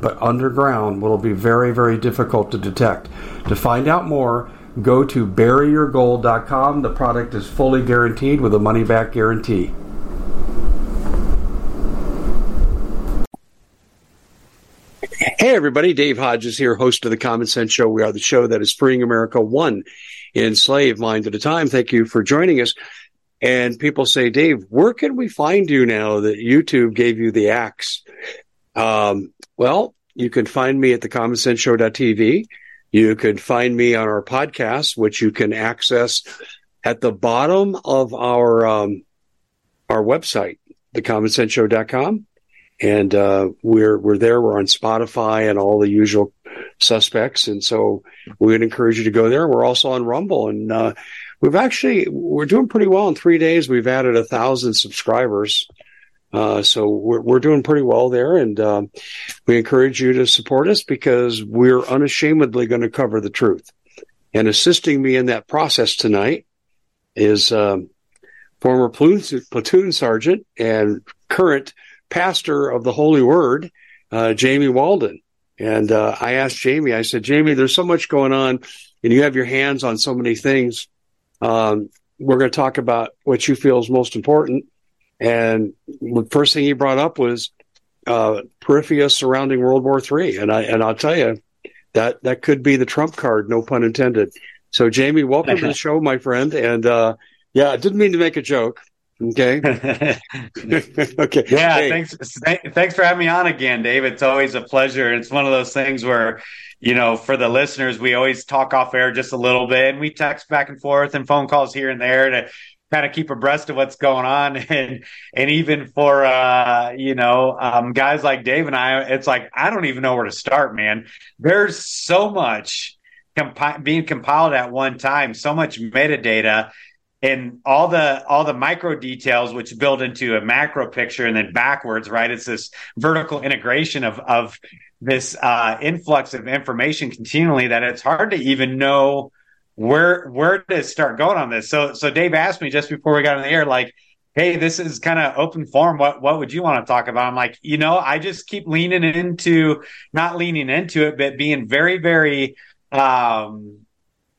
but underground will be very, very difficult to detect. To find out more, go to buryyourgold.com. The product is fully guaranteed with a money back guarantee. Hey, everybody. Dave Hodges here, host of the Common Sense Show. We are the show that is freeing America one enslaved mind at a time. Thank you for joining us. And people say, Dave, where can we find you now that YouTube gave you the axe? Um, well, you can find me at thecommonsenseshow.tv. You can find me on our podcast, which you can access at the bottom of our um, our website, thecommonsenseshow.com. And uh, we're we're there. We're on Spotify and all the usual suspects. And so we would encourage you to go there. We're also on Rumble, and uh, we've actually we're doing pretty well in three days. We've added a thousand subscribers uh, so we're, we're doing pretty well there, and um, we encourage you to support us because we're unashamedly going to cover the truth. And assisting me in that process tonight is um, former platoon, sergeant and current pastor of the Holy Word, uh, Jamie Walden. And uh, I asked Jamie, I said, Jamie, there's so much going on, and you have your hands on so many things. Um, we're going to talk about what you feel is most important and the first thing he brought up was uh, periphery surrounding World War III, and I and I'll tell you that that could be the trump card, no pun intended. So, Jamie, welcome to the show, my friend. And uh, yeah, I didn't mean to make a joke. Okay. okay. Yeah. Hey. Thanks. Thanks for having me on again, Dave. It's always a pleasure. It's one of those things where, you know, for the listeners, we always talk off air just a little bit and we text back and forth and phone calls here and there to kind of keep abreast of what's going on. And and even for uh you know um guys like Dave and I it's like I don't even know where to start man. There's so much compi- being compiled at one time so much metadata and all the all the micro details which build into a macro picture and then backwards right? It's this vertical integration of of this uh influx of information continually that it's hard to even know where where to start going on this. So so Dave asked me just before we got on the air, like, hey, this is kind of open form. What what would you want to talk about? I'm like, you know, I just keep leaning into not leaning into it, but being very, very um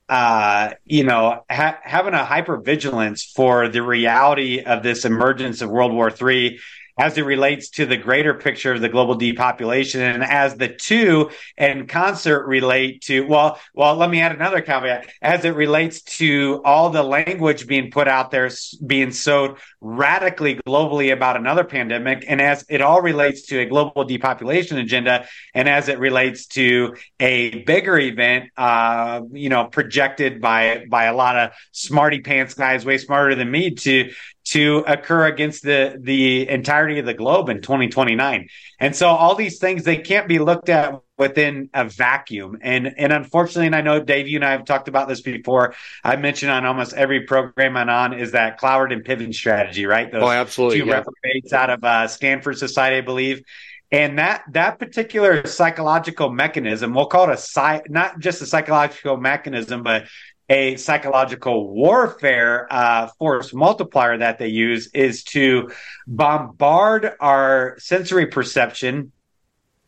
uh, you know, ha- having a hyper vigilance for the reality of this emergence of World War III as it relates to the greater picture of the global depopulation and as the two and concert relate to well well let me add another caveat. As it relates to all the language being put out there being sowed radically globally about another pandemic and as it all relates to a global depopulation agenda and as it relates to a bigger event uh, you know projected by by a lot of smarty pants guys way smarter than me to to occur against the the entirety of the globe in 2029. And so all these things they can't be looked at within a vacuum. And and unfortunately, and I know Dave, you and I have talked about this before. I mentioned on almost every program I'm on is that Cloward and Piven strategy, right? Those oh, absolutely. Two yeah. reprobates out of uh, Stanford Society, I believe. And that that particular psychological mechanism, we'll call it a psy, not just a psychological mechanism, but a psychological warfare uh, force multiplier that they use is to bombard our sensory perception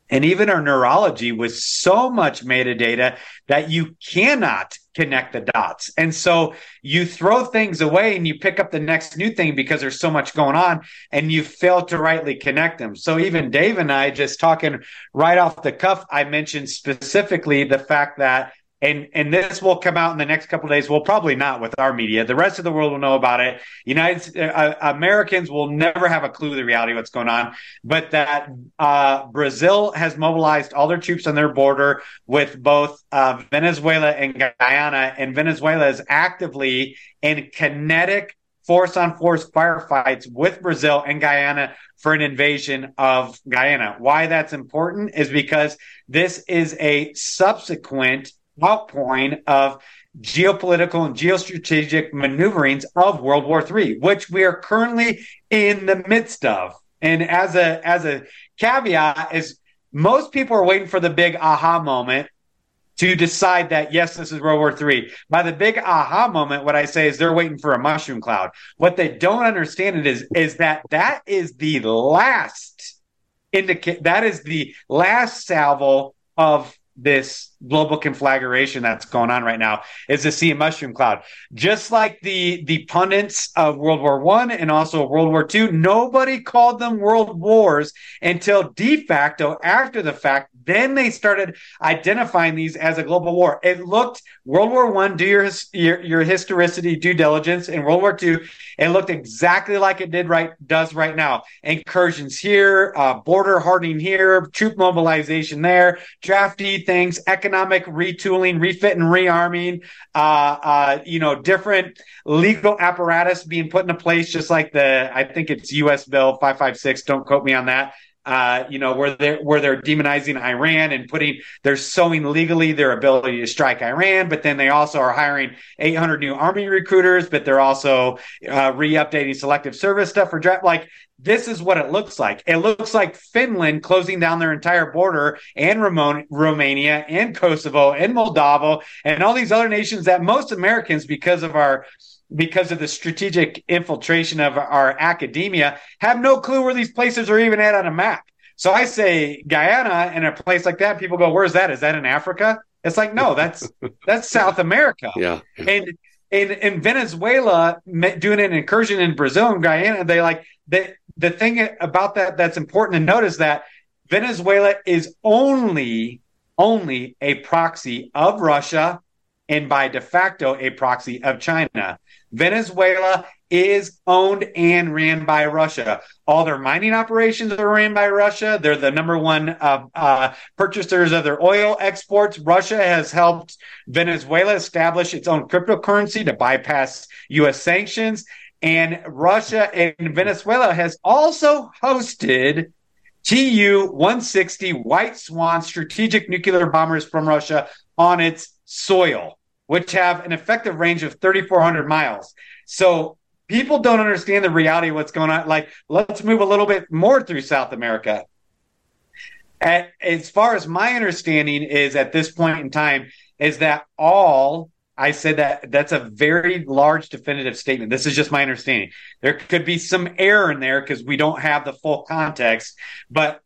and even our neurology with so much metadata that you cannot connect the dots. And so you throw things away and you pick up the next new thing because there's so much going on and you fail to rightly connect them. So even Dave and I just talking right off the cuff, I mentioned specifically the fact that and and this will come out in the next couple days. Well, probably not with our media. The rest of the world will know about it. United uh, Americans will never have a clue of the reality of what's going on. But that uh, Brazil has mobilized all their troops on their border with both uh, Venezuela and Guyana, and Venezuela is actively in kinetic force on force firefights with Brazil and Guyana for an invasion of Guyana. Why that's important is because this is a subsequent outpouring of geopolitical and geostrategic maneuverings of World War III, which we are currently in the midst of. And as a as a caveat, is most people are waiting for the big aha moment to decide that yes, this is World War III. By the big aha moment, what I say is they're waiting for a mushroom cloud. What they don't understand it is is that that is the last indicate that is the last salvo of this global conflagration that's going on right now is the sea mushroom cloud. Just like the the pundits of World War One and also World War Two, nobody called them world wars until de facto after the fact then they started identifying these as a global war. It looked World War One, do your, your, your historicity due diligence. In World War Two, it looked exactly like it did right does right now. Incursions here, uh, border hardening here, troop mobilization there, drafty things, economic retooling, refit and rearming. Uh, uh, you know, different legal apparatus being put into place, just like the I think it's U.S. Bill five five six. Don't quote me on that uh, you know, where they're where they're demonizing Iran and putting they're sowing legally their ability to strike Iran, but then they also are hiring 800 new army recruiters, but they're also uh, re-updating selective service stuff for draft. Like this is what it looks like. It looks like Finland closing down their entire border and Ramon- Romania and Kosovo and Moldova and all these other nations that most Americans, because of our because of the strategic infiltration of our academia, have no clue where these places are even at on a map. So I say Guyana and a place like that, people go, "Where's that? Is that in Africa?" It's like, no, that's that's South America. Yeah. And in in Venezuela doing an incursion in Brazil and Guyana, they like the the thing about that that's important to note is that Venezuela is only only a proxy of Russia and by de facto a proxy of China. Venezuela is owned and ran by Russia. All their mining operations are ran by Russia. They're the number one uh, uh, purchasers of their oil exports. Russia has helped Venezuela establish its own cryptocurrency to bypass U.S. sanctions. And Russia and Venezuela has also hosted Tu 160 White Swan strategic nuclear bombers from Russia on its soil, which have an effective range of 3,400 miles. So people don't understand the reality of what's going on. Like, let's move a little bit more through South America. At, as far as my understanding is at this point in time, is that all I said that that's a very large definitive statement. This is just my understanding. There could be some error in there because we don't have the full context, but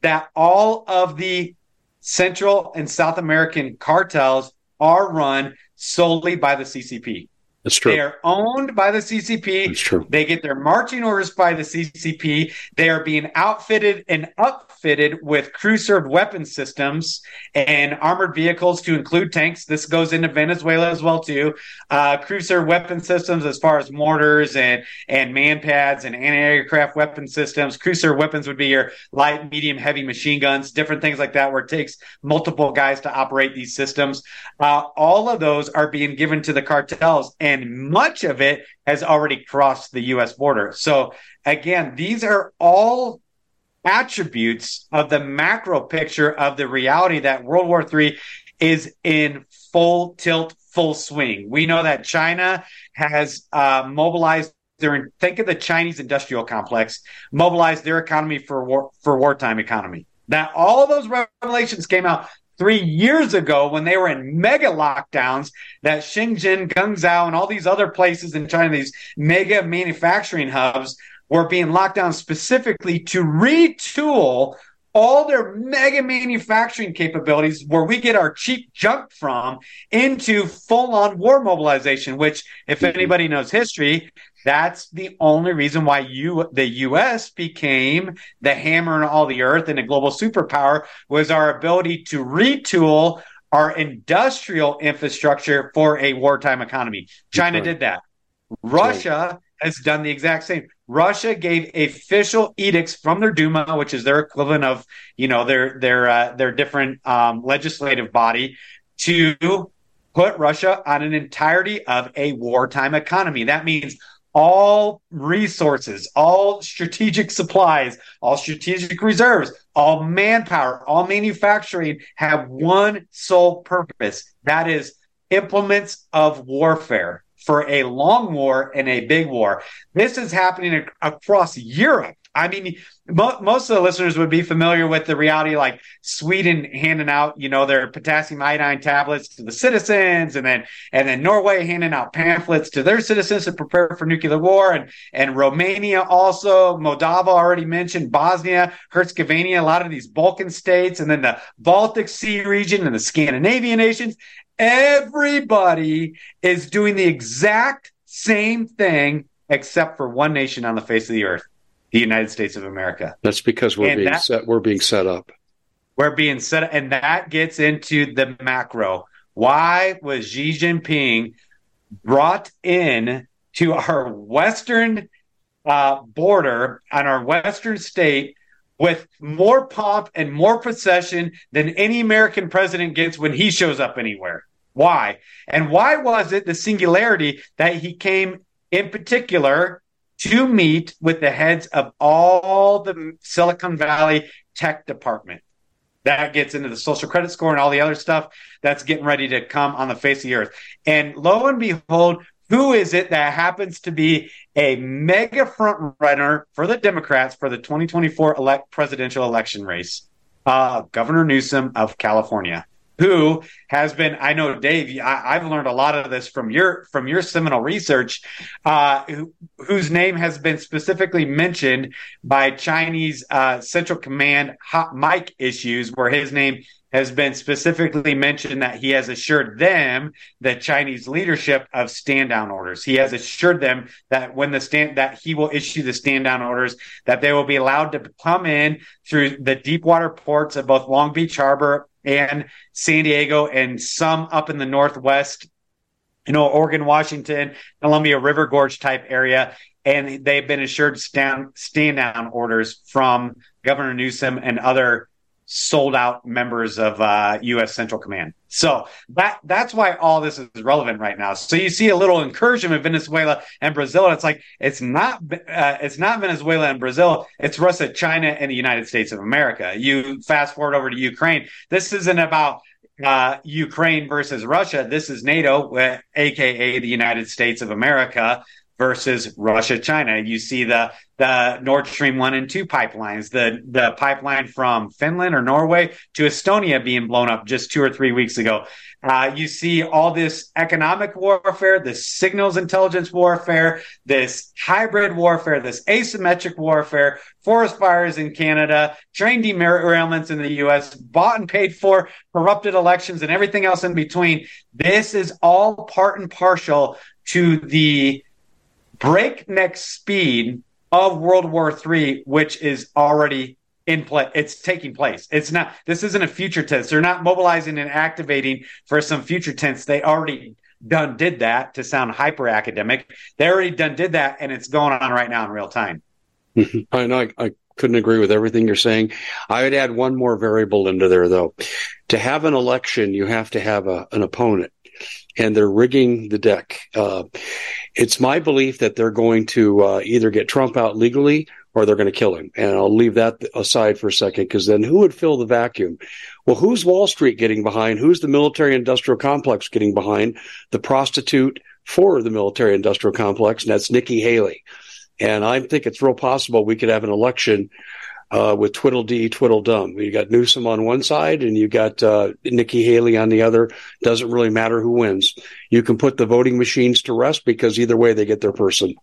that all of the Central and South American cartels are run solely by the CCP. That's true. They are owned by the CCP. That's true. They get their marching orders by the CCP. They are being outfitted and upfitted with crew served weapon systems and armored vehicles to include tanks. This goes into Venezuela as well too. Uh, crew served weapon systems as far as mortars and and man pads and anti-aircraft weapon systems. Crew served weapons would be your light, medium, heavy machine guns, different things like that, where it takes multiple guys to operate these systems. Uh, all of those are being given to the cartels and much of it has already crossed the U.S. border. So again, these are all attributes of the macro picture of the reality that World War III is in full tilt, full swing. We know that China has uh, mobilized their think of the Chinese industrial complex, mobilized their economy for war, for wartime economy. That all of those revelations came out three years ago when they were in mega lockdowns that Shenzhen, Guangzhou, and all these other places in China, these mega manufacturing hubs, were being locked down specifically to retool all their mega manufacturing capabilities where we get our cheap junk from into full on war mobilization, which if mm-hmm. anybody knows history, that's the only reason why you, the U.S. became the hammer on all the earth and a global superpower was our ability to retool our industrial infrastructure for a wartime economy. China did that. Russia. Has done the exact same. Russia gave official edicts from their Duma, which is their equivalent of, you know, their their uh, their different um, legislative body, to put Russia on an entirety of a wartime economy. That means all resources, all strategic supplies, all strategic reserves, all manpower, all manufacturing have one sole purpose. That is implements of warfare for a long war and a big war. This is happening across Europe. I mean, mo- most of the listeners would be familiar with the reality, like Sweden handing out, you know, their potassium iodine tablets to the citizens, and then and then Norway handing out pamphlets to their citizens to prepare for nuclear war, and and Romania also, Moldova already mentioned, Bosnia, Herzegovina, a lot of these Balkan states, and then the Baltic Sea region and the Scandinavian nations. Everybody is doing the exact same thing except for one nation on the face of the earth the United States of America. That's because we're and being that, set. We're being set up. We're being set, and that gets into the macro. Why was Xi Jinping brought in to our western uh, border on our western state with more pomp and more procession than any American president gets when he shows up anywhere? Why? And why was it the singularity that he came in particular to meet with the heads of all the Silicon Valley tech department. That gets into the social credit score and all the other stuff that's getting ready to come on the face of the earth. And lo and behold, who is it that happens to be a mega front runner for the Democrats for the 2024 elect presidential election race? Uh, Governor Newsom of California who has been i know dave I, have learned a lot of this from your from your seminal research uh, who, whose name has been specifically mentioned by chinese uh, central command hot mic issues where his name has been specifically mentioned that he has assured them the chinese leadership of stand down orders he has assured them that when the stand that he will issue the stand down orders that they will be allowed to come in through the deep water ports of both long beach harbor and San Diego and some up in the Northwest, you know, Oregon, Washington, Columbia River Gorge type area. And they've been assured stand, stand down orders from Governor Newsom and other sold out members of uh, U.S. Central Command. So that that's why all this is relevant right now. So you see a little incursion of Venezuela and Brazil, and it's like it's not uh, it's not Venezuela and Brazil, it's Russia, China, and the United States of America. You fast forward over to Ukraine. This isn't about uh, Ukraine versus Russia. This is NATO, aka the United States of America, versus Russia, China. You see the the Nord Stream one and two pipelines, the the pipeline from Finland or Norway to Estonia being blown up just two or three weeks ago. Uh, you see all this economic warfare, this signals intelligence warfare, this hybrid warfare, this asymmetric warfare, forest fires in Canada, train derailments in the U.S., bought and paid for corrupted elections, and everything else in between. This is all part and partial to the breakneck speed of World War III, which is already in play. It's taking place. It's not, this isn't a future tense. They're not mobilizing and activating for some future tense. They already done did that to sound hyper academic. They already done did that and it's going on right now in real time. I know. I, I couldn't agree with everything you're saying. I would add one more variable into there though. To have an election, you have to have a, an opponent and they're rigging the deck. Uh, it's my belief that they're going to uh, either get Trump out legally or they're going to kill him. And I'll leave that aside for a second because then who would fill the vacuum? Well, who's Wall Street getting behind? Who's the military industrial complex getting behind? The prostitute for the military industrial complex, and that's Nikki Haley. And I think it's real possible we could have an election uh, with Tweedledee, Tweedledum. You got Newsom on one side and you got uh, Nikki Haley on the other. Doesn't really matter who wins. You can put the voting machines to rest because either way they get their person.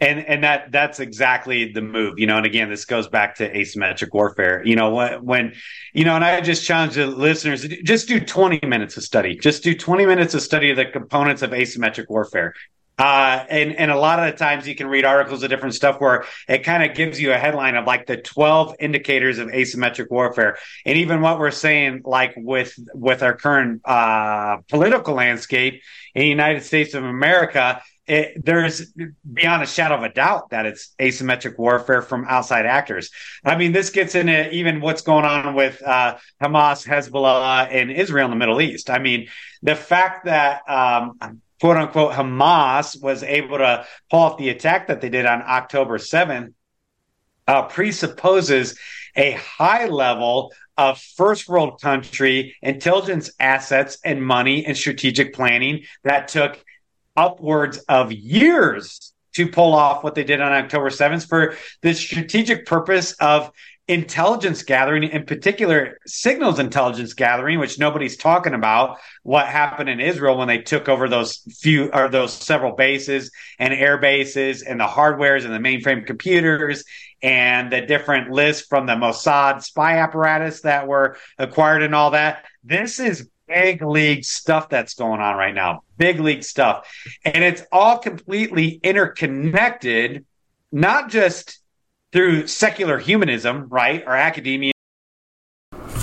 And and that that's exactly the move, you know. And again, this goes back to asymmetric warfare. You know, when, when you know, and I just challenge the listeners: just do twenty minutes of study. Just do twenty minutes of study of the components of asymmetric warfare Uh, and and a lot of the times you can read articles of different stuff where it kind of gives you a headline of like the 12 indicators of asymmetric warfare and even what we're saying like with with our current uh, political landscape in the united states of america it, there's beyond a shadow of a doubt that it's asymmetric warfare from outside actors. I mean, this gets into even what's going on with uh, Hamas, Hezbollah, and Israel in the Middle East. I mean, the fact that um, quote unquote Hamas was able to pull off the attack that they did on October 7th uh, presupposes a high level of first world country intelligence assets and money and strategic planning that took upwards of years to pull off what they did on October 7th for the strategic purpose of intelligence gathering, in particular signals intelligence gathering, which nobody's talking about what happened in Israel when they took over those few or those several bases and air bases and the hardwares and the mainframe computers and the different lists from the Mossad spy apparatus that were acquired and all that. This is big league stuff that's going on right now. Big league stuff. And it's all completely interconnected, not just through secular humanism, right, or academia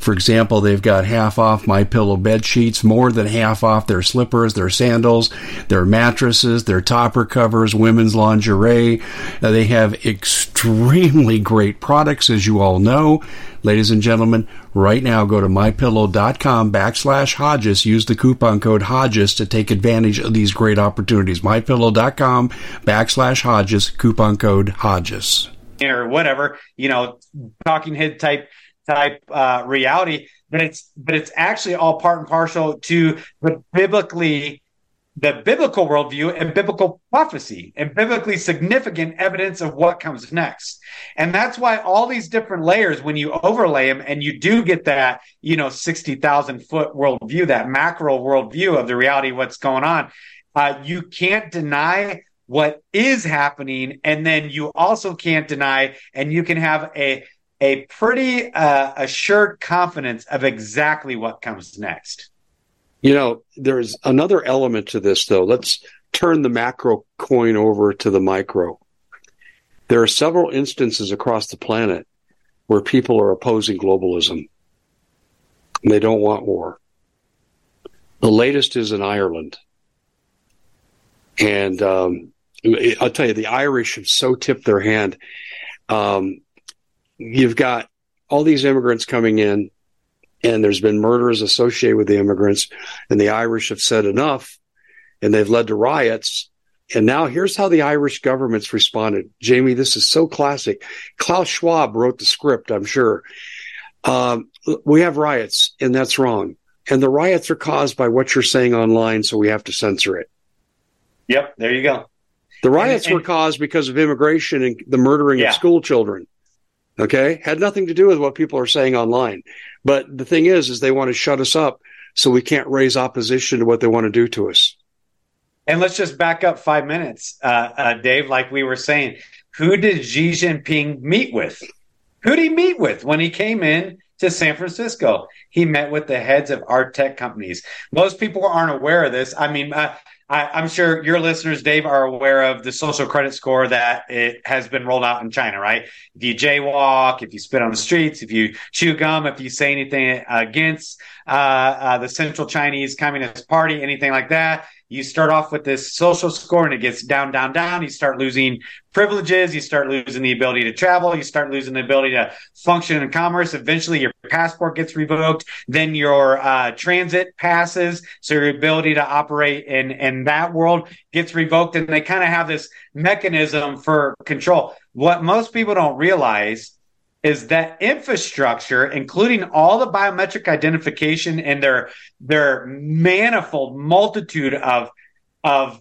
For example, they've got half off My Pillow bed sheets, more than half off their slippers, their sandals, their mattresses, their topper covers, women's lingerie. Uh, they have extremely great products, as you all know. Ladies and gentlemen, right now go to mypillow.com backslash Hodges. Use the coupon code Hodges to take advantage of these great opportunities. Mypillow.com backslash Hodges, coupon code Hodges. Or whatever, you know, talking head type type uh, reality, but it's but it's actually all part and partial to the biblically the biblical worldview and biblical prophecy and biblically significant evidence of what comes next. And that's why all these different layers, when you overlay them and you do get that, you know, 60,000 foot worldview, that macro worldview of the reality of what's going on, uh, you can't deny what is happening. And then you also can't deny, and you can have a, a pretty uh, assured confidence of exactly what comes next. You know, there's another element to this, though. Let's turn the macro coin over to the micro. There are several instances across the planet where people are opposing globalism. They don't want war. The latest is in Ireland. And um, I'll tell you, the Irish have so tipped their hand. Um, you've got all these immigrants coming in, and there's been murders associated with the immigrants, and the Irish have said enough, and they've led to riots. And now here's how the Irish government's responded. Jamie, this is so classic. Klaus Schwab wrote the script, I'm sure. Um, we have riots, and that's wrong. And the riots are caused by what you're saying online, so we have to censor it. Yep, there you go. The riots and, and, were caused because of immigration and the murdering yeah. of school children. Okay, had nothing to do with what people are saying online. But the thing is, is they want to shut us up so we can't raise opposition to what they want to do to us. And let's just back up five minutes, uh, uh, Dave. Like we were saying, who did Xi Jinping meet with? Who did he meet with when he came in to San Francisco? He met with the heads of our tech companies. Most people aren't aware of this. I mean, uh, I, am sure your listeners, Dave, are aware of the social credit score that it has been rolled out in China, right? If you jaywalk, if you spit on the streets, if you chew gum, if you say anything against uh, uh, the Central Chinese Communist Party, anything like that, you start off with this social score and it gets down, down, down. You start losing privileges. You start losing the ability to travel. You start losing the ability to function in commerce. Eventually, your passport gets revoked. Then your uh, transit passes. So your ability to operate in, in that world gets revoked. And they kind of have this mechanism for control. What most people don't realize is that infrastructure, including all the biometric identification and their their manifold multitude of of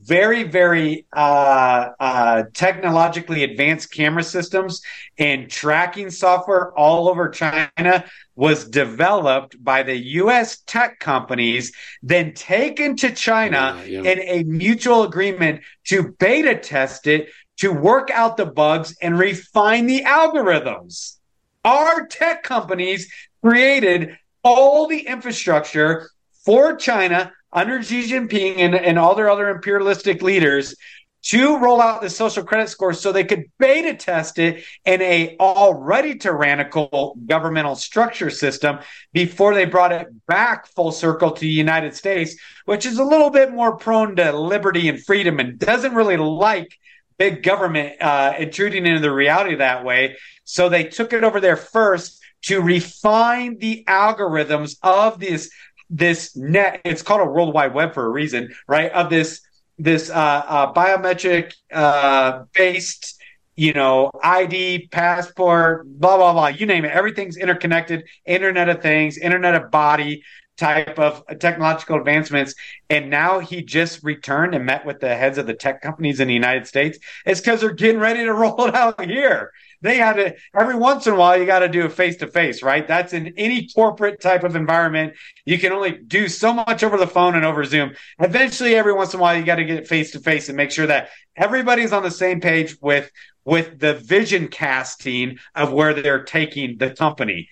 very very uh, uh, technologically advanced camera systems and tracking software all over China was developed by the U.S. tech companies, then taken to China yeah, yeah. in a mutual agreement to beta test it to work out the bugs and refine the algorithms. Our tech companies created all the infrastructure for China under Xi Jinping and, and all their other imperialistic leaders to roll out the social credit score so they could beta test it in a already tyrannical governmental structure system before they brought it back full circle to the United States, which is a little bit more prone to liberty and freedom and doesn't really like big government uh, intruding into the reality that way. So they took it over there first to refine the algorithms of this this net. It's called a World Wide Web for a reason, right? Of this this uh, uh, biometric uh, based, you know, ID, passport, blah blah blah. You name it. Everything's interconnected. Internet of Things, Internet of Body type of technological advancements. And now he just returned and met with the heads of the tech companies in the United States. It's because they're getting ready to roll it out here. They had to, every once in a while, you got to do a face to face, right? That's in any corporate type of environment. You can only do so much over the phone and over Zoom. Eventually, every once in a while, you got to get face to face and make sure that everybody's on the same page with with the vision casting of where they're taking the company.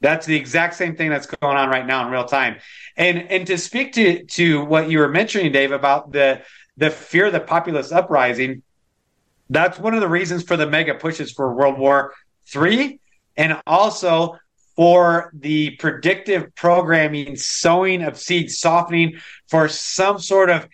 That's the exact same thing that's going on right now in real time. And and to speak to to what you were mentioning, Dave, about the the fear of the populist uprising, that's one of the reasons for the mega pushes for World War Three, and also for the predictive programming, sowing of seeds, softening for some sort of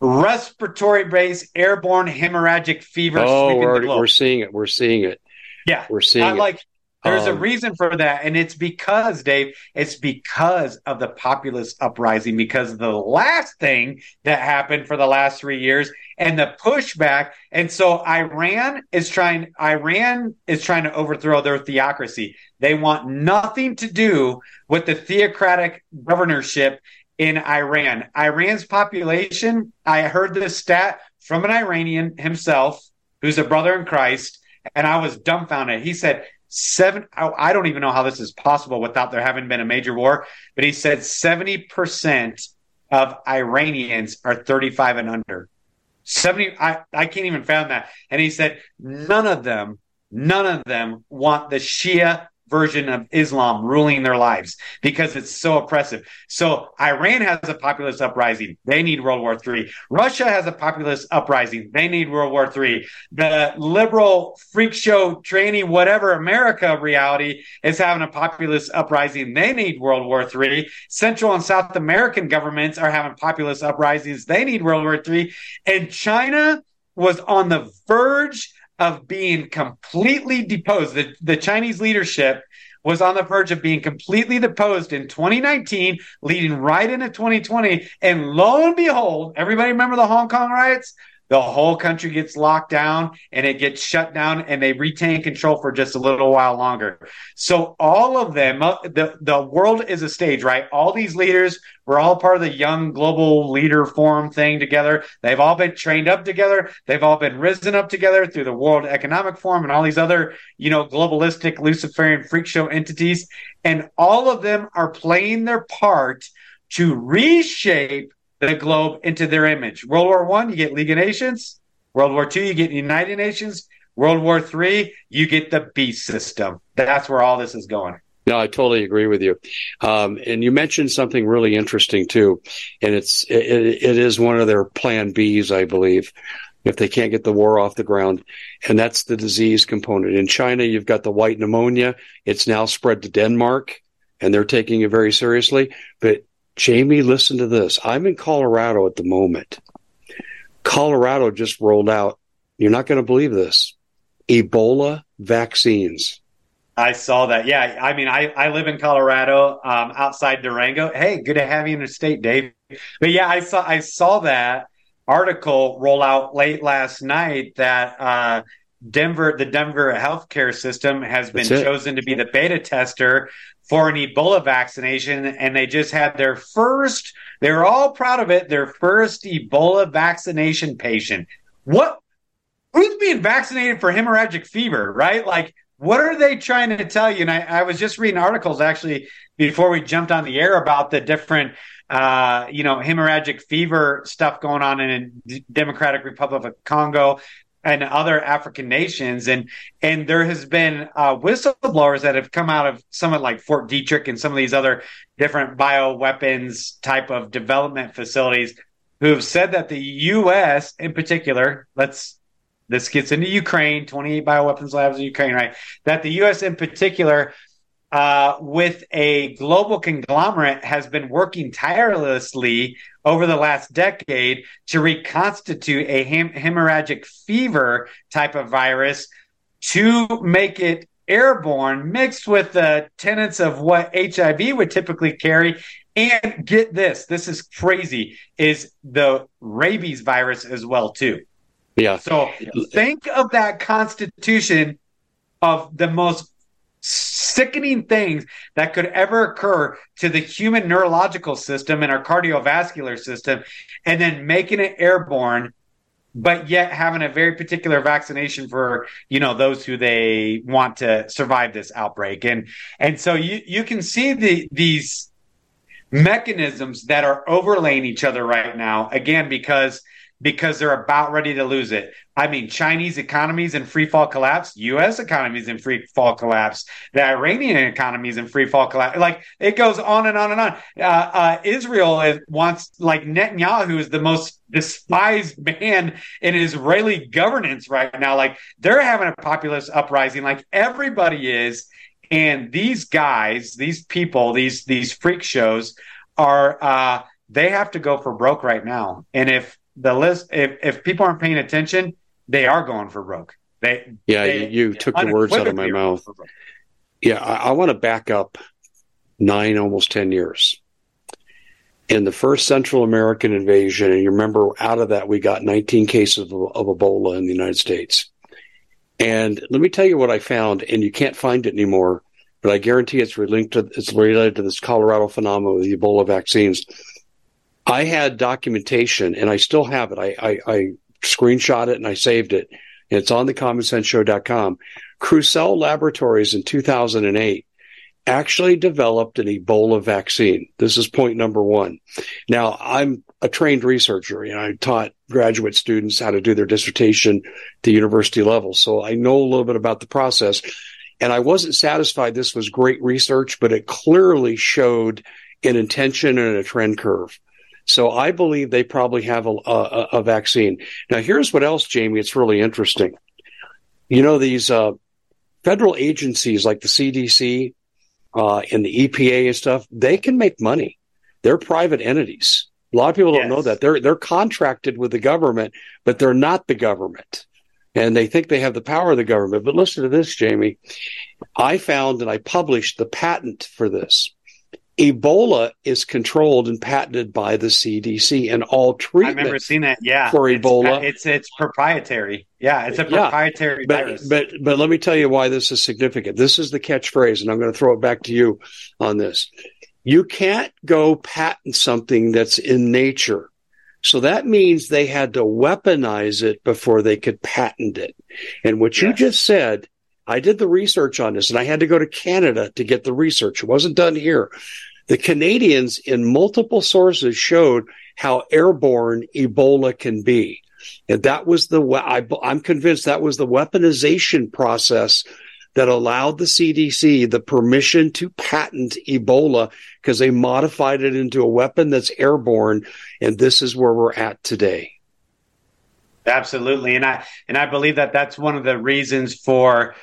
respiratory based airborne hemorrhagic fever. Oh, we're, we're seeing it. We're seeing it. Yeah, we're seeing I it. Like there's um, a reason for that. And it's because, Dave, it's because of the populist uprising, because the last thing that happened for the last three years and the pushback. And so Iran is trying, Iran is trying to overthrow their theocracy. They want nothing to do with the theocratic governorship in Iran. Iran's population, I heard this stat from an Iranian himself, who's a brother in Christ, and I was dumbfounded. He said seven I don't even know how this is possible without there having been a major war, but he said 70% of Iranians are 35 and under. 70, I, I can't even fathom that. And he said, none of them, none of them want the Shia version of Islam ruling their lives because it's so oppressive. So Iran has a populist uprising. They need World War III. Russia has a populist uprising. They need World War III. The liberal freak show training, whatever America reality is having a populist uprising. They need World War III. Central and South American governments are having populist uprisings. They need World War III. And China was on the verge of being completely deposed. The, the Chinese leadership was on the verge of being completely deposed in 2019, leading right into 2020. And lo and behold, everybody remember the Hong Kong riots? The whole country gets locked down and it gets shut down and they retain control for just a little while longer. So all of them, uh, the, the world is a stage, right? All these leaders were all part of the young global leader forum thing together. They've all been trained up together. They've all been risen up together through the World Economic Forum and all these other, you know, globalistic Luciferian freak show entities. And all of them are playing their part to reshape the globe into their image. World War One, you get League of Nations. World War Two, you get United Nations. World War Three, you get the beast system. That's where all this is going. No, I totally agree with you. Um, and you mentioned something really interesting too, and it's it, it is one of their Plan Bs, I believe, if they can't get the war off the ground, and that's the disease component. In China, you've got the white pneumonia. It's now spread to Denmark, and they're taking it very seriously. But Jamie, listen to this. I'm in Colorado at the moment. Colorado just rolled out, you're not going to believe this, Ebola vaccines. I saw that. Yeah. I mean, I, I live in Colorado, um, outside Durango. Hey, good to have you in the state, Dave. But yeah, I saw, I saw that article roll out late last night that, uh, Denver, the Denver healthcare system has been chosen to be the beta tester for an Ebola vaccination, and they just had their first, they were all proud of it, their first Ebola vaccination patient. What, who's being vaccinated for hemorrhagic fever, right? Like, what are they trying to tell you? And I, I was just reading articles actually before we jumped on the air about the different uh, you know, hemorrhagic fever stuff going on in Democratic Republic of Congo and other African nations. And and there has been uh, whistleblowers that have come out of some of like Fort Detrick and some of these other different bioweapons type of development facilities who have said that the U.S. in particular, let's this gets into Ukraine, 28 bioweapons labs in Ukraine, right? That the U.S. in particular uh, with a global conglomerate has been working tirelessly over the last decade to reconstitute a hem- hemorrhagic fever type of virus to make it airborne mixed with the tenets of what HIV would typically carry. And get this, this is crazy, is the rabies virus as well, too. Yeah. So think of that constitution of the most sickening things that could ever occur to the human neurological system and our cardiovascular system, and then making it airborne, but yet having a very particular vaccination for you know those who they want to survive this outbreak, and and so you you can see the these mechanisms that are overlaying each other right now again because because they're about ready to lose it. I mean, Chinese economies in free fall collapse, U.S. economies in free fall collapse, the Iranian economies in free fall collapse. Like it goes on and on and on. Uh, uh, Israel is, wants, like Netanyahu is the most despised man in Israeli governance right now. Like they're having a populist uprising, like everybody is. And these guys, these people, these these freak shows are uh, they have to go for broke right now. And if the list if, if people aren't paying attention, they are going for broke. They yeah, they, you, you took the words out of my mouth. Yeah, I, I want to back up nine, almost ten years. In the first Central American invasion, and you remember out of that we got 19 cases of, of Ebola in the United States. And let me tell you what I found, and you can't find it anymore, but I guarantee it's related to it's related to this Colorado phenomenon with the Ebola vaccines I had documentation, and I still have it. I, I, I screenshot it and I saved it. It's on the commonsenseshow.com. Crucell Laboratories in 2008 actually developed an Ebola vaccine. This is point number one. Now, I'm a trained researcher. and I taught graduate students how to do their dissertation at the university level. So I know a little bit about the process. And I wasn't satisfied this was great research, but it clearly showed an intention and a trend curve. So I believe they probably have a, a, a vaccine. Now, here's what else, Jamie. It's really interesting. You know, these uh, federal agencies like the CDC uh, and the EPA and stuff, they can make money. They're private entities. A lot of people don't yes. know that they're they're contracted with the government, but they're not the government, and they think they have the power of the government. But listen to this, Jamie. I found and I published the patent for this. Ebola is controlled and patented by the CDC, and all treatment. I remember seeing that. Yeah, for Ebola, it's, it's, it's proprietary. Yeah, it's a proprietary yeah, but, virus. But but let me tell you why this is significant. This is the catchphrase, and I'm going to throw it back to you on this. You can't go patent something that's in nature. So that means they had to weaponize it before they could patent it. And what yes. you just said, I did the research on this and I had to go to Canada to get the research. It wasn't done here. The Canadians in multiple sources showed how airborne Ebola can be. And that was the, I, I'm convinced that was the weaponization process that allowed the CDC the permission to patent Ebola because they modified it into a weapon that's airborne. And this is where we're at today. Absolutely. And I, and I believe that that's one of the reasons for,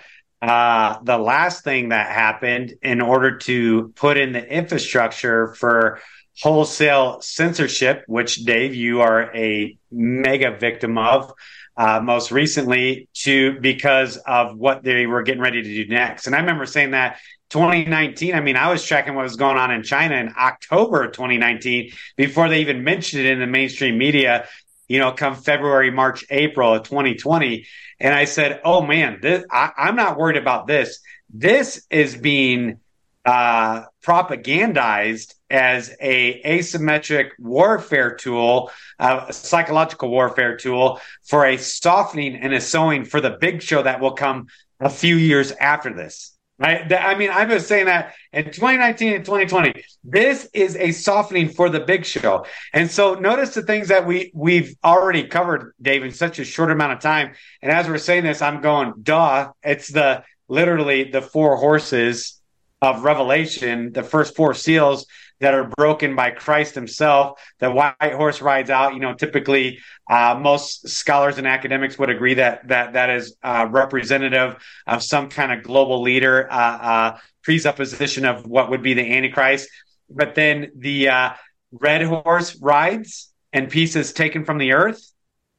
uh, the last thing that happened in order to put in the infrastructure for wholesale censorship, which Dave, you are a mega victim of uh, most recently to because of what they were getting ready to do next. And I remember saying that 2019. I mean, I was tracking what was going on in China in October 2019 before they even mentioned it in the mainstream media. You know, come February, March, April of 2020, and I said, "Oh man, this, I, I'm not worried about this. This is being uh, propagandized as a asymmetric warfare tool, uh, a psychological warfare tool for a softening and a sowing for the big show that will come a few years after this. Right? I mean, I've been saying that in 2019 and 2020. This is a softening for the big show. And so notice the things that we we've already covered, Dave, in such a short amount of time. And as we're saying this, I'm going, duh. It's the literally the four horses of Revelation, the first four seals that are broken by Christ himself. The white horse rides out. You know, typically, uh, most scholars and academics would agree that that that is uh, representative of some kind of global leader uh, uh presupposition of what would be the Antichrist. But then the uh, red horse rides, and pieces taken from the earth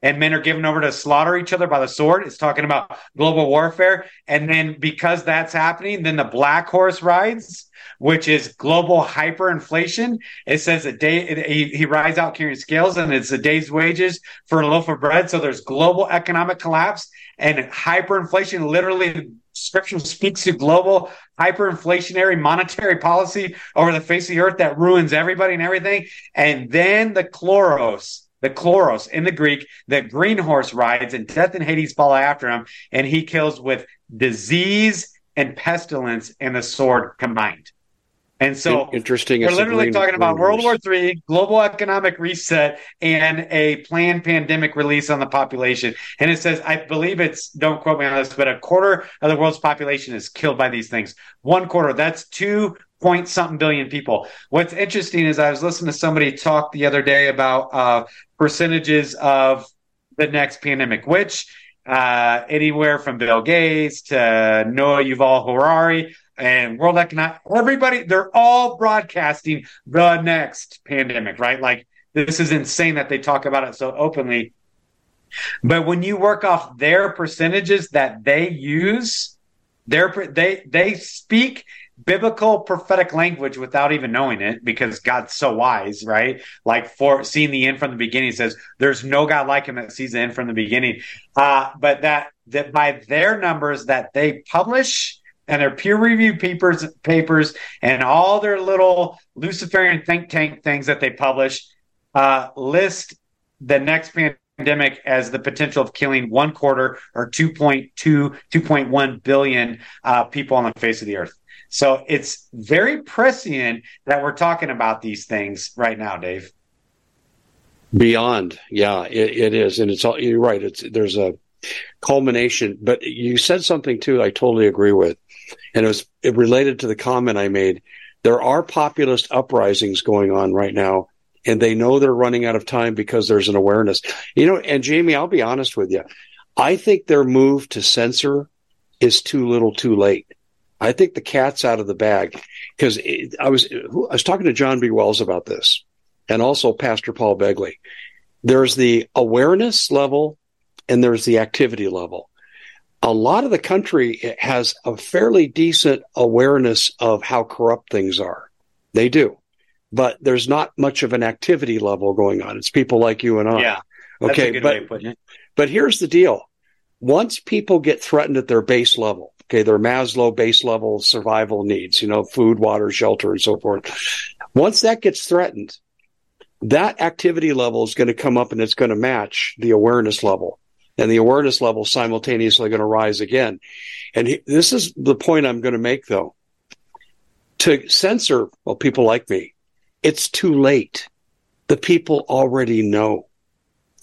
and men are given over to slaughter each other by the sword. It's talking about global warfare. And then because that's happening, then the black horse rides, which is global hyperinflation. It says a day, he, he rides out carrying scales and it's a day's wages for a loaf of bread. So there's global economic collapse and hyperinflation. Literally, scripture speaks to global hyperinflationary monetary policy over the face of the earth that ruins everybody and everything. And then the chloros the chloros in the Greek, the green horse rides, and death and Hades follow after him, and he kills with disease and pestilence and the sword combined. And so interesting. We're literally talking about World War III, global economic reset, and a planned pandemic release on the population. And it says, I believe it's don't quote me on this, but a quarter of the world's population is killed by these things. One quarter. That's two point something billion people. What's interesting is I was listening to somebody talk the other day about uh, percentages of the next pandemic, which uh, anywhere from Bill Gates to Noah Yuval Harari and World Economic, everybody, they're all broadcasting the next pandemic, right? Like this is insane that they talk about it so openly. But when you work off their percentages that they use, their they they speak biblical prophetic language without even knowing it because God's so wise, right? Like for seeing the end from the beginning says there's no God like him that sees the end from the beginning. Uh, but that that by their numbers that they publish and their peer review papers papers and all their little Luciferian think tank things that they publish uh, list the next pandemic as the potential of killing one quarter or 2.2 2.1 billion uh, people on the face of the earth so it's very prescient that we're talking about these things right now, Dave. Beyond, yeah, it, it is, and it's all. You're right. It's there's a culmination, but you said something too. I totally agree with, and it was it related to the comment I made. There are populist uprisings going on right now, and they know they're running out of time because there's an awareness. You know, and Jamie, I'll be honest with you. I think their move to censor is too little, too late. I think the cat's out of the bag because I was I was talking to John B. Wells about this and also Pastor Paul Begley. There's the awareness level and there's the activity level. A lot of the country has a fairly decent awareness of how corrupt things are. They do. But there's not much of an activity level going on. It's people like you and I. Yeah. Okay. but, but here's the deal. Once people get threatened at their base level, okay, their Maslow base level survival needs, you know, food, water, shelter, and so forth. Once that gets threatened, that activity level is going to come up and it's going to match the awareness level. And the awareness level simultaneously going to rise again. And this is the point I'm going to make though. To censor, well, people like me, it's too late. The people already know.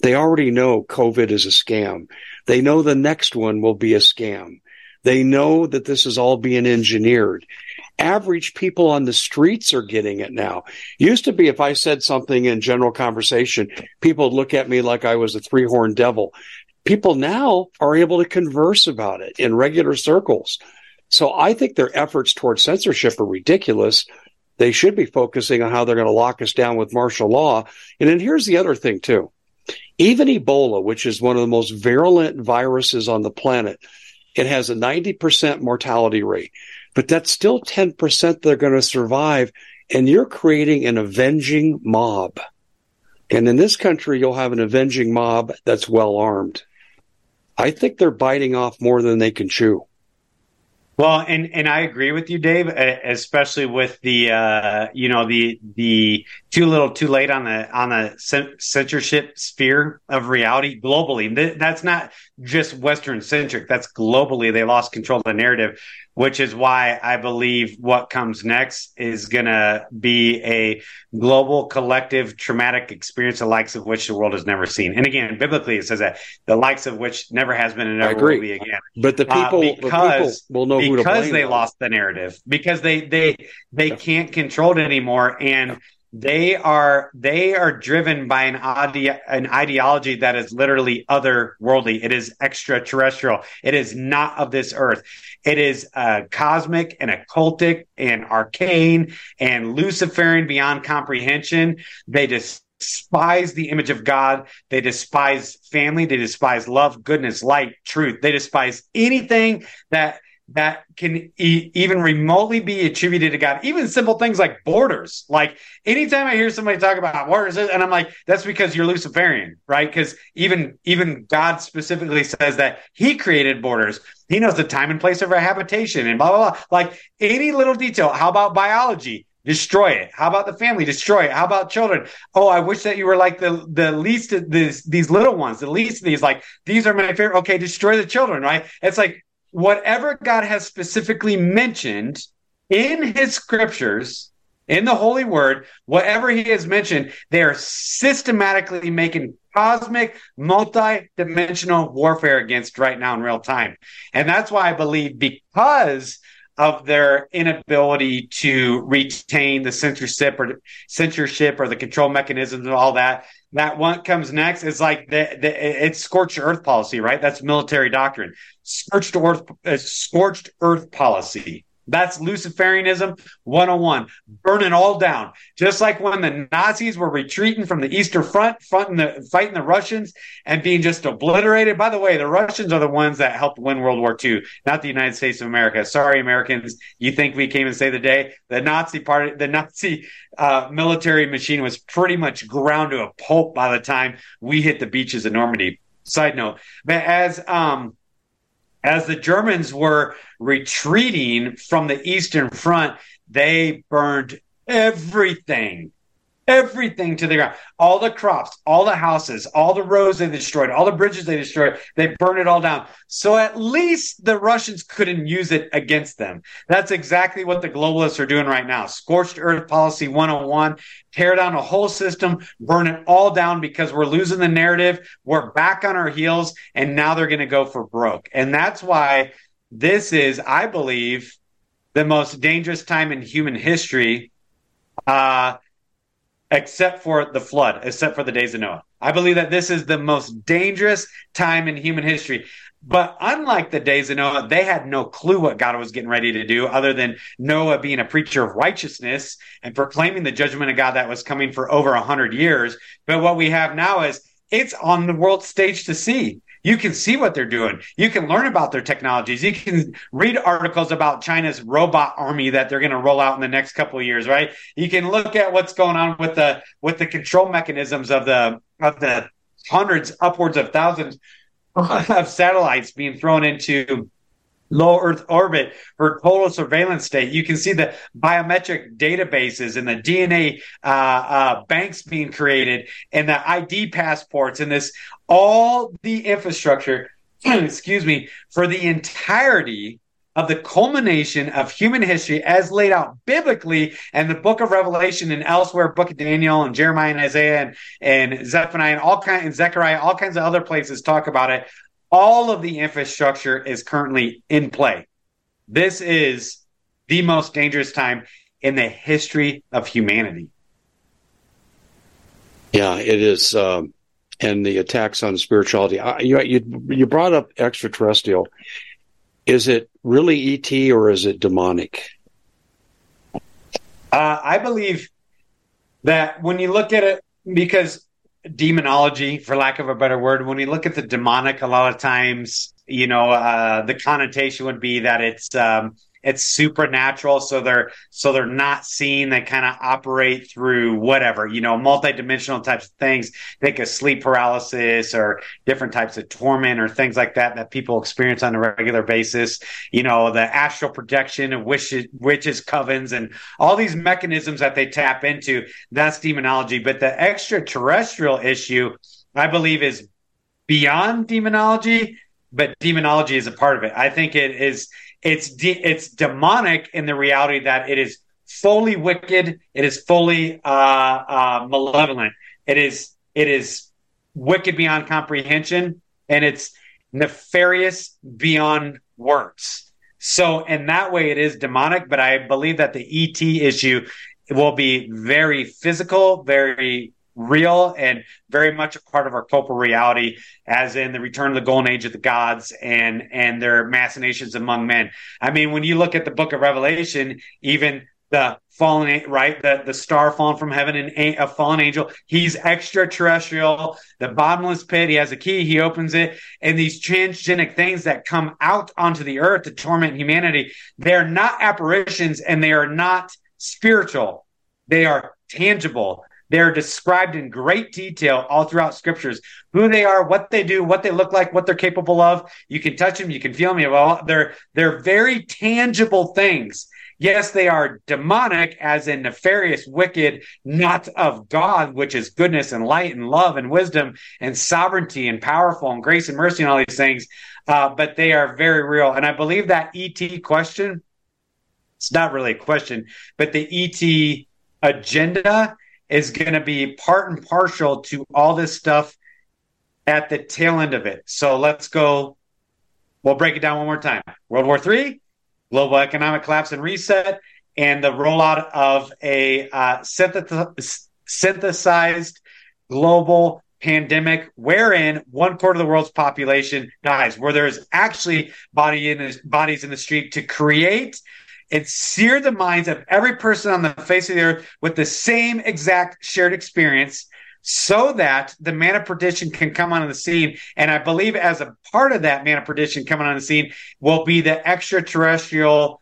They already know COVID is a scam. They know the next one will be a scam. They know that this is all being engineered average people on the streets are getting it now. Used to be if I said something in general conversation, people would look at me like I was a three horned devil. People now are able to converse about it in regular circles. So I think their efforts towards censorship are ridiculous. They should be focusing on how they're going to lock us down with martial law. And then here's the other thing too. Even Ebola, which is one of the most virulent viruses on the planet, it has a 90% mortality rate but that's still 10% they're going to survive. And you're creating an avenging mob. And in this country, you'll have an avenging mob that's well armed. I think they're biting off more than they can chew. Well, and and I agree with you, Dave, especially with the uh, you know the the too little, too late on the on the censorship sphere of reality globally. That's not just Western centric. That's globally. They lost control of the narrative which is why I believe what comes next is going to be a global collective traumatic experience, the likes of which the world has never seen. And again, biblically, it says that the likes of which never has been and never will be again. But the people, uh, because, the people will know because they lost the narrative, because they they they can't control it anymore, and they are they are driven by an ide- an ideology that is literally otherworldly. It is extraterrestrial. It is not of this earth. It is uh, cosmic and occultic and arcane and Luciferian beyond comprehension. They despise the image of God. They despise family. They despise love, goodness, light, truth. They despise anything that that can e- even remotely be attributed to God. Even simple things like borders. Like anytime I hear somebody talk about borders, and I'm like, that's because you're Luciferian, right? Because even even God specifically says that He created borders. He knows the time and place of our habitation, and blah blah blah. Like any little detail. How about biology? Destroy it. How about the family? Destroy it. How about children? Oh, I wish that you were like the the least of these these little ones. The least of these, like these are my favorite. Okay, destroy the children, right? It's like whatever God has specifically mentioned in his scriptures, in the holy word, whatever he has mentioned, they are systematically making cosmic, multi-dimensional warfare against right now in real time. And that's why I believe because of their inability to retain the censorship or censorship or the control mechanisms and all that. That one comes next is like the, the it's scorched earth policy, right? That's military doctrine. Scorched earth, uh, scorched earth policy. That's Luciferianism 101. Burn it all down. Just like when the Nazis were retreating from the Eastern Front, the, fighting the Russians and being just obliterated. By the way, the Russians are the ones that helped win World War II, not the United States of America. Sorry, Americans. You think we came and saved the day? The Nazi party, the Nazi uh, military machine was pretty much ground to a pulp by the time we hit the beaches of Normandy. Side note, but as um, as the Germans were retreating from the Eastern Front, they burned everything, everything to the ground. All the crops, all the houses, all the roads they destroyed, all the bridges they destroyed, they burned it all down. So at least the Russians couldn't use it against them. That's exactly what the globalists are doing right now. Scorched earth policy 101, tear down a whole system, burn it all down because we're losing the narrative. We're back on our heels and now they're going to go for broke. And that's why this is, I believe, the most dangerous time in human history. Uh, except for the flood, except for the days of Noah. I believe that this is the most dangerous time in human history. But unlike the days of Noah, they had no clue what God was getting ready to do other than Noah being a preacher of righteousness and proclaiming the judgment of God that was coming for over a hundred years. But what we have now is it's on the world stage to see. You can see what they're doing. You can learn about their technologies. You can read articles about China's robot army that they're going to roll out in the next couple of years, right? You can look at what's going on with the with the control mechanisms of the of the hundreds, upwards of thousands oh. of satellites being thrown into low Earth orbit for total surveillance state. You can see the biometric databases and the DNA uh, uh, banks being created and the ID passports and this, all the infrastructure, excuse me, for the entirety of the culmination of human history as laid out biblically and the book of Revelation and elsewhere, book of Daniel and Jeremiah and Isaiah and, and Zephaniah and all kinds and Zechariah, all kinds of other places talk about it all of the infrastructure is currently in play. This is the most dangerous time in the history of humanity. Yeah, it is. Um, and the attacks on spirituality. you, you, you brought up extraterrestrial. Is it really ET or is it demonic? Uh, I believe that when you look at it, because demonology, for lack of a better word. When you look at the demonic, a lot of times, you know, uh, the connotation would be that it's um, it's supernatural so they're so they're not seen. They kind of operate through whatever you know multidimensional types of things. Think of sleep paralysis or different types of torment or things like that that people experience on a regular basis. You know the astral projection of witches witches covens and all these mechanisms that they tap into that's demonology. But the extraterrestrial issue i believe is beyond demonology but demonology is a part of it. I think it is it's de- it's demonic in the reality that it is fully wicked. It is fully uh, uh, malevolent. It is it is wicked beyond comprehension, and it's nefarious beyond words. So in that way, it is demonic. But I believe that the ET issue will be very physical, very real and very much a part of our corporal reality, as in the return of the golden age of the gods and and their machinations among men. I mean, when you look at the book of Revelation, even the fallen right the the star fallen from heaven and a fallen angel he's extraterrestrial. The bottomless pit he has a key he opens it and these transgenic things that come out onto the earth to torment humanity they're not apparitions and they are not spiritual. They are tangible they're described in great detail all throughout scriptures who they are, what they do, what they look like, what they're capable of. You can touch them, you can feel them. Well, they're they're very tangible things. Yes, they are demonic, as in nefarious, wicked, not of God, which is goodness and light and love and wisdom and sovereignty and powerful and grace and mercy and all these things. Uh, but they are very real. And I believe that ET question, it's not really a question, but the ET agenda is going to be part and partial to all this stuff at the tail end of it. So let's go. We'll break it down one more time. World War III, global economic collapse and reset, and the rollout of a uh, synthesized global pandemic wherein one quarter of the world's population dies, where there's actually body in the, bodies in the street to create and sear the minds of every person on the face of the earth with the same exact shared experience so that the man of perdition can come on the scene. And I believe as a part of that man of perdition coming on the scene will be the extraterrestrial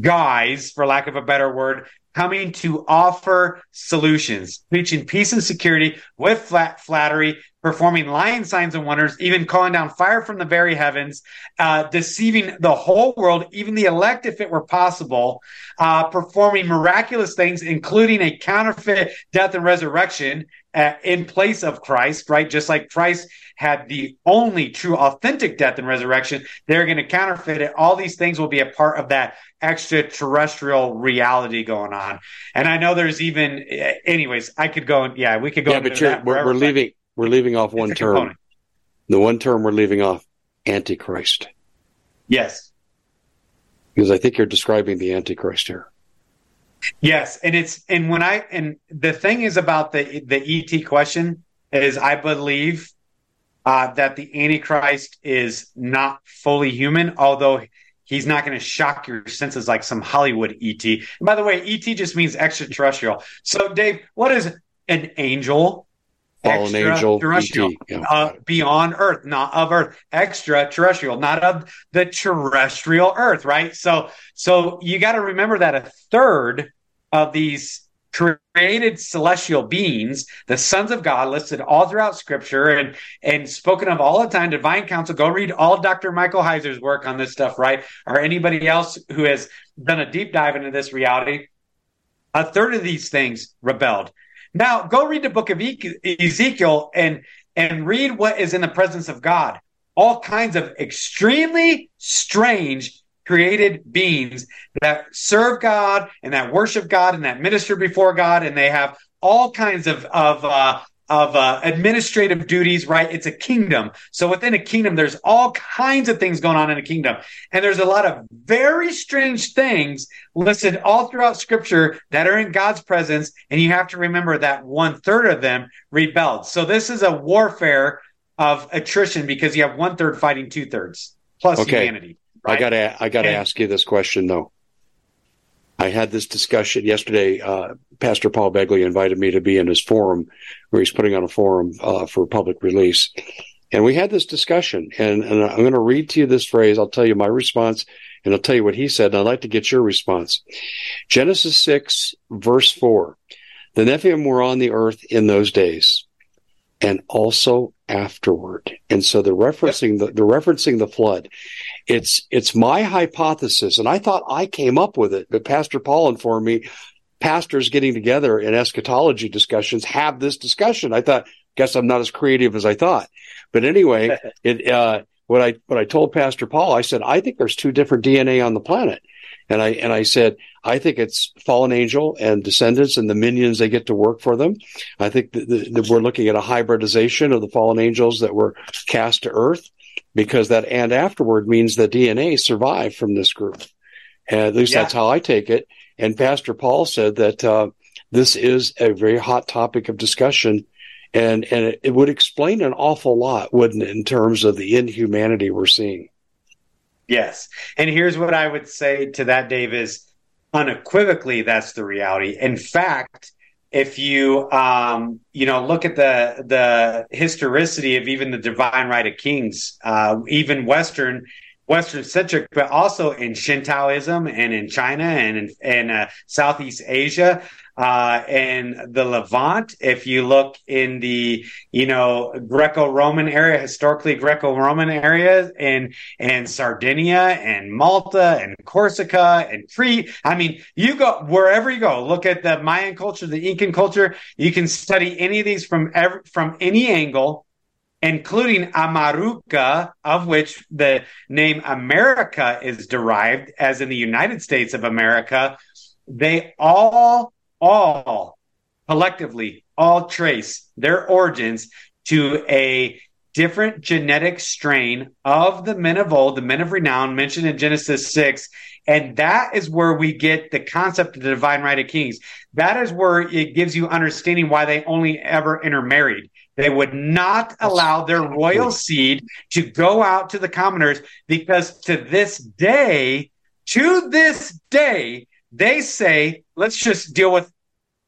guys, for lack of a better word, coming to offer solutions, preaching peace and security with flat flattery, performing lying signs and wonders, even calling down fire from the very heavens, uh, deceiving the whole world, even the elect, if it were possible, uh, performing miraculous things, including a counterfeit death and resurrection uh, in place of Christ, right? Just like Christ had the only true authentic death and resurrection, they're going to counterfeit it. All these things will be a part of that extraterrestrial reality going on. And I know there's even, anyways, I could go and yeah, we could go. Yeah, but we're, we're leaving we're leaving off one term. Component. The one term we're leaving off, Antichrist. Yes. Because I think you're describing the Antichrist here. Yes, and it's and when I and the thing is about the the ET question is I believe uh, that the Antichrist is not fully human, although he's not going to shock your senses like some Hollywood ET. And by the way, ET just means extraterrestrial. So, Dave, what is an angel? Fallen angel, terrestrial, yeah. uh, beyond Earth, not of Earth, extraterrestrial, not of the terrestrial Earth, right? So, so you got to remember that a third of these created celestial beings, the sons of God, listed all throughout Scripture and and spoken of all the time. Divine Council. Go read all Dr. Michael Heiser's work on this stuff, right? Or anybody else who has done a deep dive into this reality. A third of these things rebelled. Now go read the book of Ezekiel and and read what is in the presence of God. All kinds of extremely strange created beings that serve God and that worship God and that minister before God, and they have all kinds of of uh, of uh, administrative duties, right? It's a kingdom. So within a kingdom, there's all kinds of things going on in a kingdom. And there's a lot of very strange things listed all throughout scripture that are in God's presence. And you have to remember that one third of them rebelled. So this is a warfare of attrition because you have one third fighting two thirds plus okay. humanity. Right? I gotta, I gotta and, ask you this question though. I had this discussion yesterday. Uh, Pastor Paul Begley invited me to be in his forum where he's putting on a forum uh, for public release. And we had this discussion, and, and I'm going to read to you this phrase. I'll tell you my response, and I'll tell you what he said, and I'd like to get your response. Genesis 6, verse 4. The Nephilim were on the earth in those days, and also afterward. And so they're referencing the they're referencing the flood. It's it's my hypothesis, and I thought I came up with it, but Pastor Paul informed me pastors getting together in eschatology discussions have this discussion. I thought, guess I'm not as creative as I thought. But anyway, it uh, what I what I told Pastor Paul, I said, I think there's two different DNA on the planet. And I and I said, I think it's fallen angel and descendants and the minions they get to work for them. I think that, that we're looking at a hybridization of the fallen angels that were cast to earth because that and afterward means the DNA survived from this group. And at least yeah. that's how I take it. And Pastor Paul said that uh, this is a very hot topic of discussion, and and it, it would explain an awful lot, wouldn't it, in terms of the inhumanity we're seeing. Yes, and here's what I would say to that, Dave: is unequivocally that's the reality. In fact, if you um, you know look at the the historicity of even the divine right of kings, uh, even Western Western centric, but also in Shintoism and in China and in, in uh, Southeast Asia uh, and the Levant. If you look in the you know Greco-Roman area, historically Greco-Roman areas, and and Sardinia and Malta and Corsica and Crete. I mean, you go wherever you go. Look at the Mayan culture, the Incan culture. You can study any of these from from any angle including Amaruca, of which the name America is derived, as in the United States of America, they all, all collectively, all trace their origins to a different genetic strain of the men of old, the men of renown mentioned in Genesis 6. And that is where we get the concept of the divine right of kings. That is where it gives you understanding why they only ever intermarried they would not allow their royal seed to go out to the commoners because to this day, to this day, they say, let's just deal with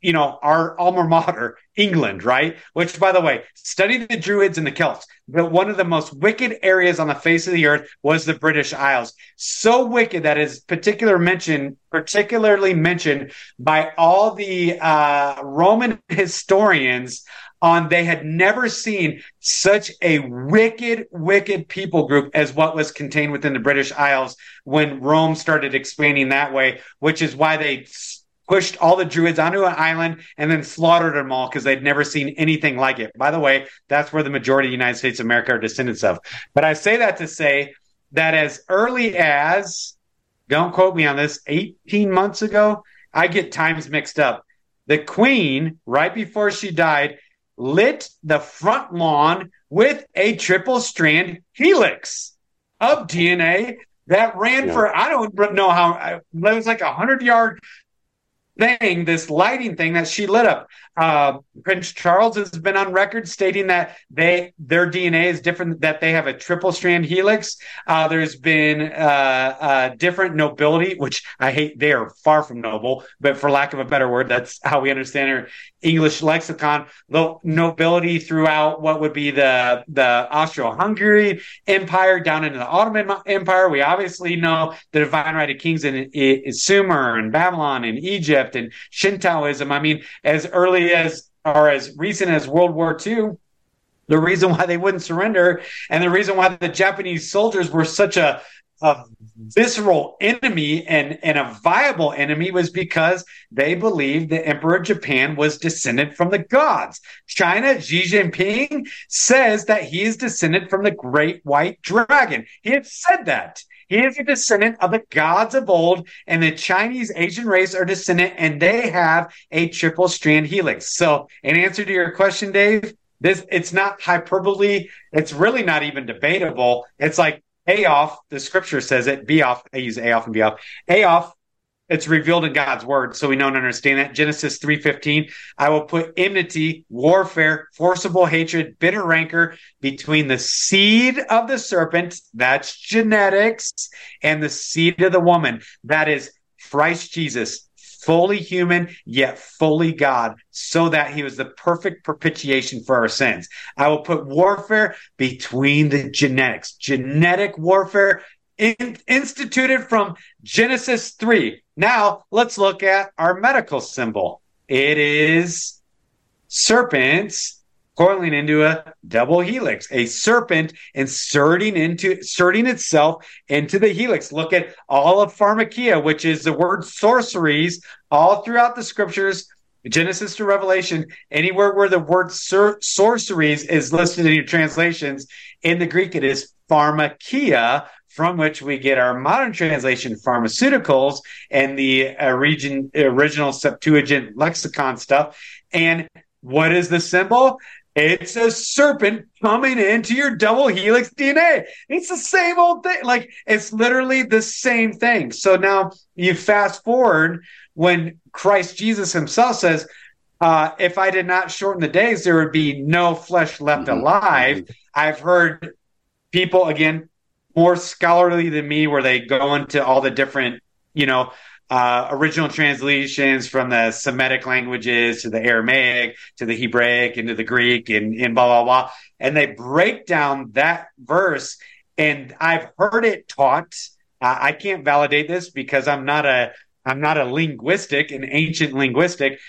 you know, our alma mater, England, right? Which, by the way, study the Druids and the Celts. But one of the most wicked areas on the face of the earth was the British Isles. So wicked that is particular mentioned, particularly mentioned by all the uh, Roman historians on they had never seen such a wicked, wicked people group as what was contained within the British Isles when Rome started expanding that way, which is why they pushed all the druids onto an island and then slaughtered them all because they'd never seen anything like it. By the way, that's where the majority of the United States of America are descendants of. But I say that to say that as early as, don't quote me on this, 18 months ago, I get times mixed up. The queen, right before she died, lit the front lawn with a triple strand helix of DNA that ran yeah. for I don't know how it was like a hundred yard thing, this lighting thing that she lit up. Uh, Prince Charles has been on record stating that they their DNA is different, that they have a triple strand helix. Uh, there's been uh, uh, different nobility, which I hate. They are far from noble, but for lack of a better word, that's how we understand our English lexicon. The nobility throughout what would be the the Austro-Hungary Empire down into the Ottoman Empire. We obviously know the divine right of kings in, in Sumer and Babylon and Egypt and Shintoism. I mean, as early as or as recent as World War II, the reason why they wouldn't surrender and the reason why the Japanese soldiers were such a, a visceral enemy and, and a viable enemy was because they believed the Emperor of Japan was descended from the gods. China, Xi Jinping says that he is descended from the great white dragon. He had said that. He is a descendant of the gods of old, and the Chinese Asian race are descendant, and they have a triple strand helix. So, in answer to your question, Dave, this it's not hyperbole. It's really not even debatable. It's like A off, the scripture says it, B off, I use A off and B off. It's revealed in God's word, so we know and understand that. Genesis 3:15, I will put enmity, warfare, forcible hatred, bitter rancor between the seed of the serpent, that's genetics, and the seed of the woman, that is Christ Jesus, fully human yet fully God, so that he was the perfect propitiation for our sins. I will put warfare between the genetics, genetic warfare in, instituted from Genesis 3. Now let's look at our medical symbol. It is serpents coiling into a double helix, a serpent inserting into inserting itself into the helix. Look at all of pharmakia, which is the word sorceries all throughout the scriptures. Genesis to Revelation, anywhere where the word sor- sorceries is listed in your translations, in the Greek it is pharmakia, from which we get our modern translation pharmaceuticals and the origin, original Septuagint lexicon stuff. And what is the symbol? It's a serpent coming into your double helix DNA. It's the same old thing. Like it's literally the same thing. So now you fast forward when Christ Jesus himself says, uh, if I did not shorten the days, there would be no flesh left mm-hmm. alive. I've heard people again more scholarly than me where they go into all the different, you know, uh, original translations from the Semitic languages to the Aramaic to the Hebraic and to the Greek and, and blah, blah, blah. And they break down that verse. And I've heard it taught. Uh, I can't validate this because I'm not a, I'm not a linguistic, an ancient linguistic.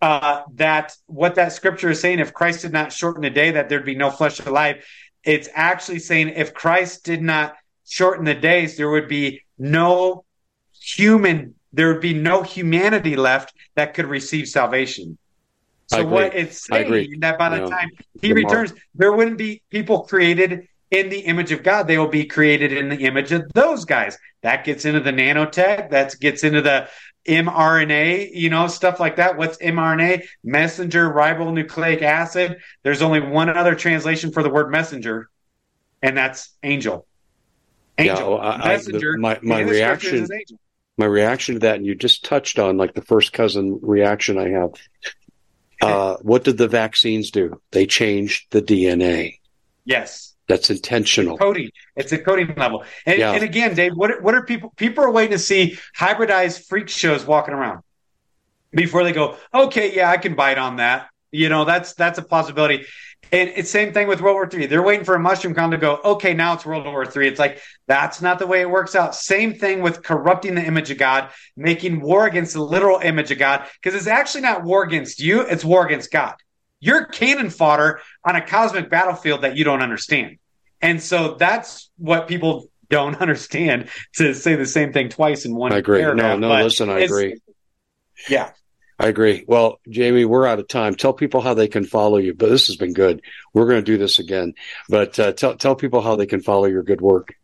Uh, that what that scripture is saying, if Christ did not shorten the day, that there'd be no flesh alive it's actually saying if Christ did not shorten the days, there would be no human, there would be no humanity left that could receive salvation. So what it's saying that by the time he the returns, mark. there wouldn't be people created in the image of God. They will be created in the image of those guys. That gets into the nanotech. That gets into the mRNA, you know, stuff like that. What's mRNA? Messenger ribonucleic acid. There's only one other translation for the word messenger, and that's angel. Angel. Yeah, I, messenger. I, the, my my reaction. My reaction to that, and you just touched on like the first cousin reaction I have. Uh, what did the vaccines do? They changed the DNA. Yes. That's intentional. Coding. It's a coding level. And, yeah. and again, Dave, what are, what are people? People are waiting to see hybridized freak shows walking around. before they go, okay, yeah, I can bite on that. You know, that's that's a possibility. And it's same thing with World War Three. They're waiting for a mushroom cloud to go, okay, now it's World War Three. It's like that's not the way it works out. Same thing with corrupting the image of God, making war against the literal image of God, because it's actually not war against you, it's war against God. You're cannon fodder on a cosmic battlefield that you don't understand. And so that's what people don't understand to say the same thing twice in one. I agree. Paragraph. No, no, listen, I agree. Yeah. I agree. Well, Jamie, we're out of time. Tell people how they can follow you. But this has been good. We're going to do this again. But uh, tell tell people how they can follow your good work.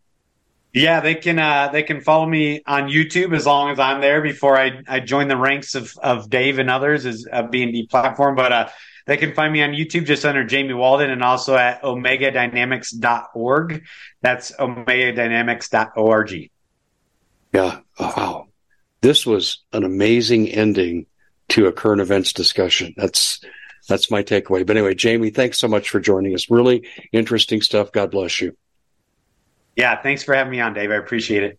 Yeah, they can uh, they can follow me on YouTube as long as I'm there before I, I join the ranks of, of Dave and others as a B&D platform. But uh, they can find me on YouTube just under Jamie Walden and also at omegadynamics.org. That's omegadynamics.org. Yeah. Wow. This was an amazing ending to a current events discussion. That's that's my takeaway. But anyway, Jamie, thanks so much for joining us. Really interesting stuff. God bless you. Yeah, thanks for having me on, Dave. I appreciate it.